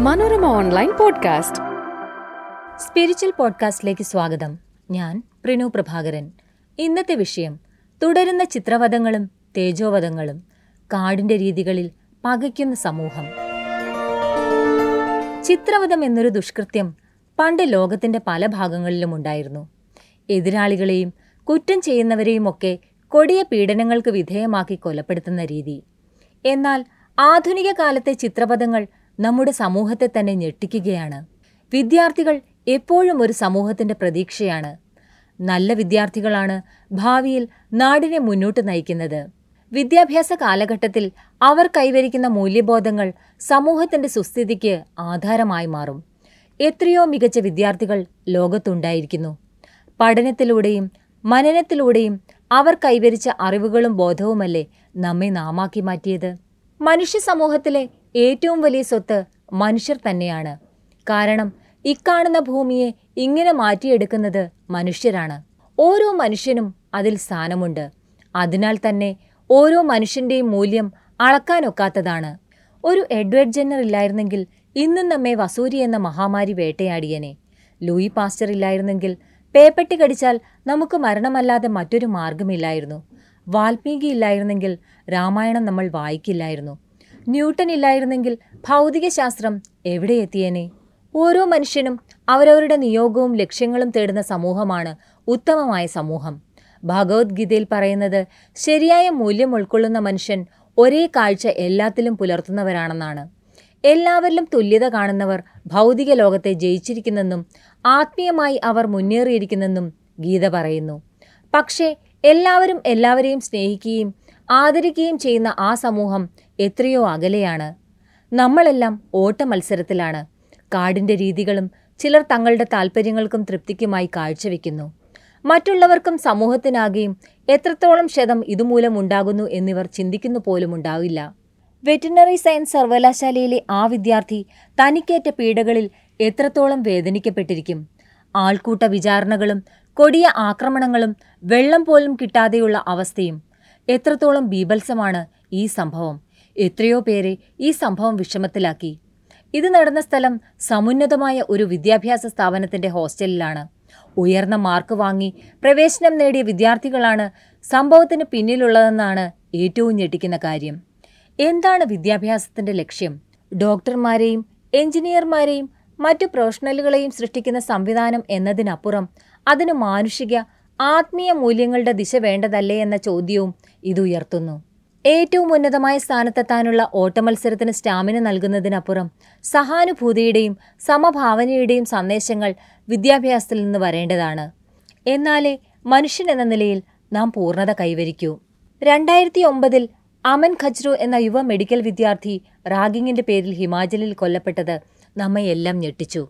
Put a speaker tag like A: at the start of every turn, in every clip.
A: Manorama online podcast.
B: Spiritual പോഡ്കാസ്റ്റിലേക്ക് സ്വാഗതം. ഞാൻ പ്രിനു പ്രഭാകരൻ. ഇന്നത്തെ വിഷയം തുടരുന്ന ചിത്രവധങ്ങളും തേജോവധങ്ങളും കാടിന്റെ രീതികളിൽ പകയ്ക്കുന്ന സമൂഹം. ചിത്രവധം എന്നൊരു ദുഷ്കൃത്യം പണ്ട് ലോകത്തിന്റെ പല ഭാഗങ്ങളിലും ഉണ്ടായിരുന്നു. എതിരാളികളെയും കുറ്റം ചെയ്യുന്നവരെയും ഒക്കെ കൊടിയ പീഡനങ്ങൾക്ക് വിധേയമാക്കി കൊലപ്പെടുത്തുന്ന രീതി. എന്നാൽ ആധുനിക കാലത്തെ ചിത്രപഥങ്ങൾ നമ്മുടെ സമൂഹത്തെ തന്നെ ഞെട്ടിക്കുകയാണ്. വിദ്യാർത്ഥികൾ എപ്പോഴും ഒരു സമൂഹത്തിന്റെ പ്രതീക്ഷയാണ്. നല്ല വിദ്യാർത്ഥികളാണ് ഭാവിയിൽ നാടിനെ മുന്നോട്ട് നയിക്കുന്നത്. വിദ്യാഭ്യാസ കാലഘട്ടത്തിൽ അവർ കൈവരിക്കുന്ന മൂല്യബോധങ്ങൾ സമൂഹത്തിന്റെ സുസ്ഥിതിക്ക് ആധാരമായി മാറും. എത്രയോ മികച്ച വിദ്യാർത്ഥികൾ ലോകത്തുണ്ടായിരിക്കുന്നു. പഠനത്തിലൂടെയും മനനത്തിലൂടെയും അവർ കൈവരിച്ച അറിവുകളും ബോധവുമല്ലേ നമ്മെ നാമാക്കി മാറ്റിയത്? മനുഷ്യ സമൂഹത്തിലെ ഏറ്റവും വലിയ സ്വത്ത് മനുഷ്യർ തന്നെയാണ്. കാരണം ഇക്കാണുന്ന ഭൂമിയെ ഇങ്ങനെ മാറ്റിയെടുക്കുന്നത് മനുഷ്യരാണ്. ഓരോ മനുഷ്യനും അതിൽ സ്ഥാനമുണ്ട്. അതിനാൽ തന്നെ ഓരോ മനുഷ്യന്റെയും മൂല്യം അളക്കാനൊക്കാത്തതാണ് ഒരു എഡ്വേർഡ് ജെന്നർ ഇല്ലായിരുന്നെങ്കിൽ ഇന്നും നമ്മെ വസൂരി എന്ന മഹാമാരി വേട്ടയാടിയനെ. ലൂയി പാസ്റ്റർ ഇല്ലായിരുന്നെങ്കിൽ പേപ്പട്ടി കടിച്ചാൽ നമുക്ക് മരണമല്ലാതെ മറ്റൊരു മാർഗമില്ലായിരുന്നു വാൽമീകി ഇല്ലായിരുന്നെങ്കിൽ രാമായണം നമ്മൾ വായിക്കില്ലായിരുന്നു. ന്യൂട്ടൻ ഇല്ലായിരുന്നെങ്കിൽ ഭൗതികശാസ്ത്രം എവിടെ എത്തിയേനെ? ഓരോ മനുഷ്യനും അവരവരുടെ നിയോഗവും ലക്ഷ്യങ്ങളും തേടുന്ന സമൂഹമാണ് ഉത്തമമായ സമൂഹം. ഭഗവത്ഗീതയിൽ പറയുന്നത് ശരിയായ മൂല്യം ഉൾക്കൊള്ളുന്ന മനുഷ്യൻ ഒരേ കാഴ്ച എല്ലാത്തിലും പുലർത്തുന്നവരാണെന്നാണ്. എല്ലാവരിലും തുല്യത കാണുന്നവർ ഭൗതിക ലോകത്തെ ജയിച്ചിരിക്കുന്നെന്നും ആത്മീയമായി അവർ മുന്നേറിയിരിക്കുന്നെന്നും ഗീത പറയുന്നു. പക്ഷേ എല്ലാവരും എല്ലാവരെയും സ്നേഹിക്കുകയും ആദരിക്കുകയും ചെയ്യുന്ന ആ സമൂഹം എത്രയോ അകലെയാണ്. നമ്മളെല്ലാം ഓട്ട മത്സരത്തിലാണ് കാടിന്റെ രീതികളും ചിലർ തങ്ങളുടെ താൽപ്പര്യങ്ങൾക്കും തൃപ്തിക്കുമായി കാഴ്ചവെക്കുന്നു. മറ്റുള്ളവർക്കും സമൂഹത്തിനാകെയും എത്രത്തോളം ക്ഷതം ഇതുമൂലം ഉണ്ടാകുന്നു എന്നിവർ ചിന്തിക്കുന്നു പോലും ഉണ്ടാവില്ല. വെറ്റിനറി സയൻസ് സർവകലാശാലയിലെ ആ വിദ്യാർത്ഥി തനിക്കേറ്റ പീഡകളിൽ എത്രത്തോളം വേദനിക്കപ്പെട്ടിരിക്കും. ആൾക്കൂട്ട വിചാരണകളും കൊടിയ ആക്രമണങ്ങളും വെള്ളം പോലും കിട്ടാതെയുള്ള അവസ്ഥയും എത്രത്തോളം ബീഭത്സമാണ് ഈ സംഭവം? എത്രയോ പേരെ ഈ സംഭവം വിഷമത്തിലാക്കി. ഇത് നടന്ന സ്ഥലം സമുന്നതമായ ഒരു വിദ്യാഭ്യാസ സ്ഥാപനത്തിന്റെ ഹോസ്റ്റലിലാണ്. ഉയർന്ന മാർക്ക് വാങ്ങി പ്രവേശനം നേടിയ വിദ്യാർത്ഥികളാണ് സംഭവത്തിന് പിന്നിലുള്ളതെന്നാണ് ഏറ്റവും ഞെട്ടിക്കുന്ന കാര്യം. എന്താണ് വിദ്യാഭ്യാസത്തിന്റെ ലക്ഷ്യം? ഡോക്ടർമാരെയും എഞ്ചിനീയർമാരെയും മറ്റു പ്രൊഫഷണലുകളെയും സൃഷ്ടിക്കുന്ന സംവിധാനം എന്നതിനപ്പുറം അതിന് മാനുഷിക ആത്മീയ മൂല്യങ്ങളുടെ ദിശ വേണ്ടതല്ലേ എന്ന ചോദ്യവും ഇത് ഉയർത്തുന്നു. ഏറ്റവും ഉന്നതമായ സ്ഥാനത്തെത്താനുള്ള ഓട്ടമത്സരത്തിന് സ്റ്റാമിന നൽകുന്നതിനപ്പുറം സഹാനുഭൂതിയുടെയും സമഭാവനയുടെയും സന്ദേശങ്ങൾ വിദ്യാഭ്യാസത്തിൽ നിന്ന് വരേണ്ടതാണ്. എന്നാലേ മനുഷ്യൻ എന്ന നിലയിൽ നാം പൂർണത കൈവരിക്കൂ. രണ്ടായിരത്തി ഒമ്പതിൽ അമൻ ഖജ്രു എന്ന യുവ മെഡിക്കൽ വിദ്യാർത്ഥി റാഗിങ്ങിന്റെ പേരിൽ ഹിമാചലിൽ കൊല്ലപ്പെട്ടത് നമ്മയെല്ലാം ഞെട്ടിച്ചു.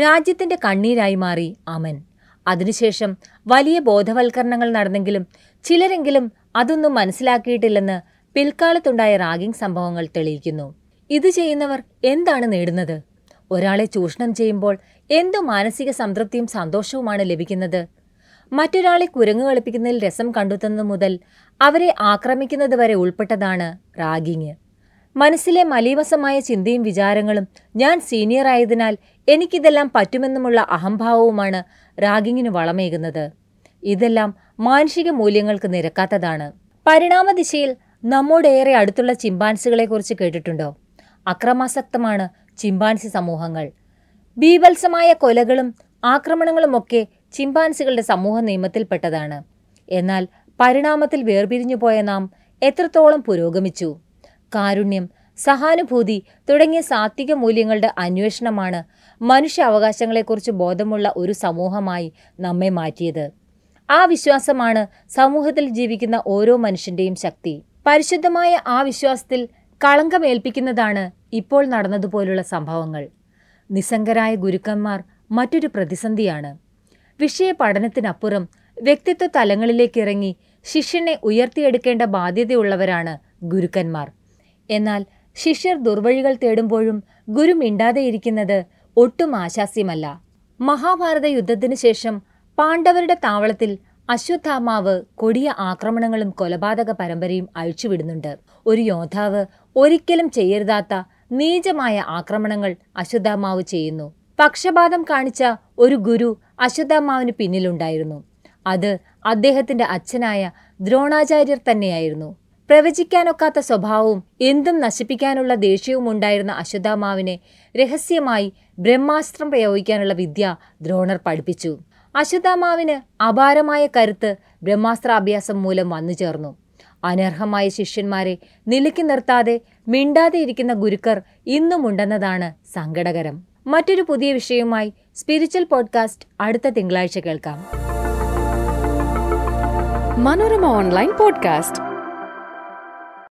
B: രാജ്യത്തിന്റെ കണ്ണീരായി മാറി അമൻ. അതിനുശേഷം വലിയ ബോധവൽക്കരണങ്ങൾ നടന്നെങ്കിലും ചിലരെങ്കിലും അതൊന്നും മനസ്സിലാക്കിയിട്ടില്ലെന്ന് പിൽക്കാലത്തുണ്ടായ റാഗിംഗ് സംഭവങ്ങൾ തെളിയിക്കുന്നു. ഇത് ചെയ്യുന്നവർ എന്താണ് നേടുന്നത്? ഒരാളെ ചൂഷണം ചെയ്യുമ്പോൾ എന്തു മാനസിക സംതൃപ്തിയും സന്തോഷവുമാണ് ലഭിക്കുന്നത്. മറ്റൊരാളെ കുരങ്ങു കളിപ്പിക്കുന്നതിൽ രസം കണ്ടെത്തുന്നത് മുതൽ അവരെ ആക്രമിക്കുന്നത് വരെ ഉൾപ്പെട്ടതാണ് റാഗിങ് മനസ്സിലെ മലീവസമായ ചിന്തയും വിചാരങ്ങളും ഞാൻ സീനിയറായതിനാൽ എനിക്കിതെല്ലാം പറ്റുമെന്നുമുള്ള അഹംഭാവവുമാണ് റാഗിങ്ങിന് വളമേകുന്നത്. ഇതെല്ലാം മാനുഷിക മൂല്യങ്ങൾക്ക് നിരക്കാത്തതാണ്. പരിണാമദിശയിൽ നമ്മോടേറെ അടുത്തുള്ള ചിമ്പാൻസികളെക്കുറിച്ച് കേട്ടിട്ടുണ്ടോ? അക്രമാസക്തമാണ് ചിമ്പാൻസി സമൂഹങ്ങൾ. ബീഭത്സമായ കൊലകളും ആക്രമണങ്ങളുമൊക്കെ ചിമ്പാൻസികളുടെ സമൂഹ നിയമത്തിൽപ്പെട്ടതാണ്. എന്നാൽ പരിണാമത്തിൽ വേർപിരിഞ്ഞുപോയ നാം എത്രത്തോളം പുരോഗമിച്ചു? കാരുണ്യം സഹാനുഭൂതി തുടങ്ങിയ സാത്വിക മൂല്യങ്ങളുടെ അന്വേഷണമാണ് മനുഷ്യ അവകാശങ്ങളെക്കുറിച്ച് ബോധമുള്ള ഒരു സമൂഹമായി നമ്മെ മാറ്റിയത്. ആ വിശ്വാസമാണ് സമൂഹത്തിൽ ജീവിക്കുന്ന ഓരോ മനുഷ്യന്റെയും ശക്തി. പരിശുദ്ധമായ ആ വിശ്വാസത്തിൽ കളങ്കമേൽപ്പിക്കുന്നതാണ് ഇപ്പോൾ നടന്നതുപോലുള്ള സംഭവങ്ങൾ. നിസ്സംഗരായ ഗുരുക്കന്മാർ മറ്റൊരു പ്രതിസന്ധിയാണ്. വിഷയ പഠനത്തിനപ്പുറം വ്യക്തിത്വ തലങ്ങളിലേക്കിറങ്ങി ശിഷ്യനെ ഉയർത്തിയെടുക്കേണ്ട ബാധ്യതയുള്ളവരാണ് ഗുരുക്കന്മാർ. എന്നാൽ ശിഷ്യർ ദുർവഴികൾ തേടുമ്പോഴും ഗുരു മിണ്ടാതെയിരിക്കുന്നത് ഒട്ടും ആശാസ്യമല്ല. മഹാഭാരത യുദ്ധത്തിനു ശേഷം പാണ്ഡവരുടെ താവളത്തിൽ അശ്വത്ഥാമാവ് കൊടിയ ആക്രമണങ്ങളും കൊലപാതക പരമ്പരയും അഴിച്ചുവിടുന്നുണ്ട്. ഒരു യോദ്ധാവ് ഒരിക്കലും ചെയ്യരുതാത്ത നീചമായ ആക്രമണങ്ങൾ അശ്വത്ഥാമാവ് ചെയ്യുന്നു. പക്ഷപാതം കാണിച്ച ഒരു ഗുരു അശ്വത്ഥാമാവിന് പിന്നിലുണ്ടായിരുന്നു. അത് അദ്ദേഹത്തിന്റെ അച്ഛനായ ദ്രോണാചാര്യർ തന്നെയായിരുന്നു. പ്രവചിക്കാനൊക്കാത്ത സ്വഭാവവും എന്തും നശിപ്പിക്കാനുള്ള ദേഷ്യവും ഉണ്ടായിരുന്ന അശ്വത്ഥാമാവിനെ രഹസ്യമായി ബ്രഹ്മാസ്ത്രം പ്രയോഗിക്കാനുള്ള വിദ്യ ദ്രോണർ പഠിപ്പിച്ചു. അശ്വത്ഥാമാവിന് അപാരമായ കരുത്ത് ബ്രഹ്മാസ്ത്രാഭ്യാസം മൂലം വന്നു ചേർന്നു. അനർഹമായ ശിഷ്യന്മാരെ നിലയ്ക്ക് നിർത്താതെ മിണ്ടാതെ ഇരിക്കുന്ന ഗുരുക്കർ ഇന്നുമുണ്ടെന്നതാണ് സങ്കടകരം. മറ്റൊരു പുതിയ വിഷയവുമായി സ്പിരിച്വൽ പോഡ്കാസ്റ്റ് അടുത്ത തിങ്കളാഴ്ച കേൾക്കാം.
A: Manorama online podcast.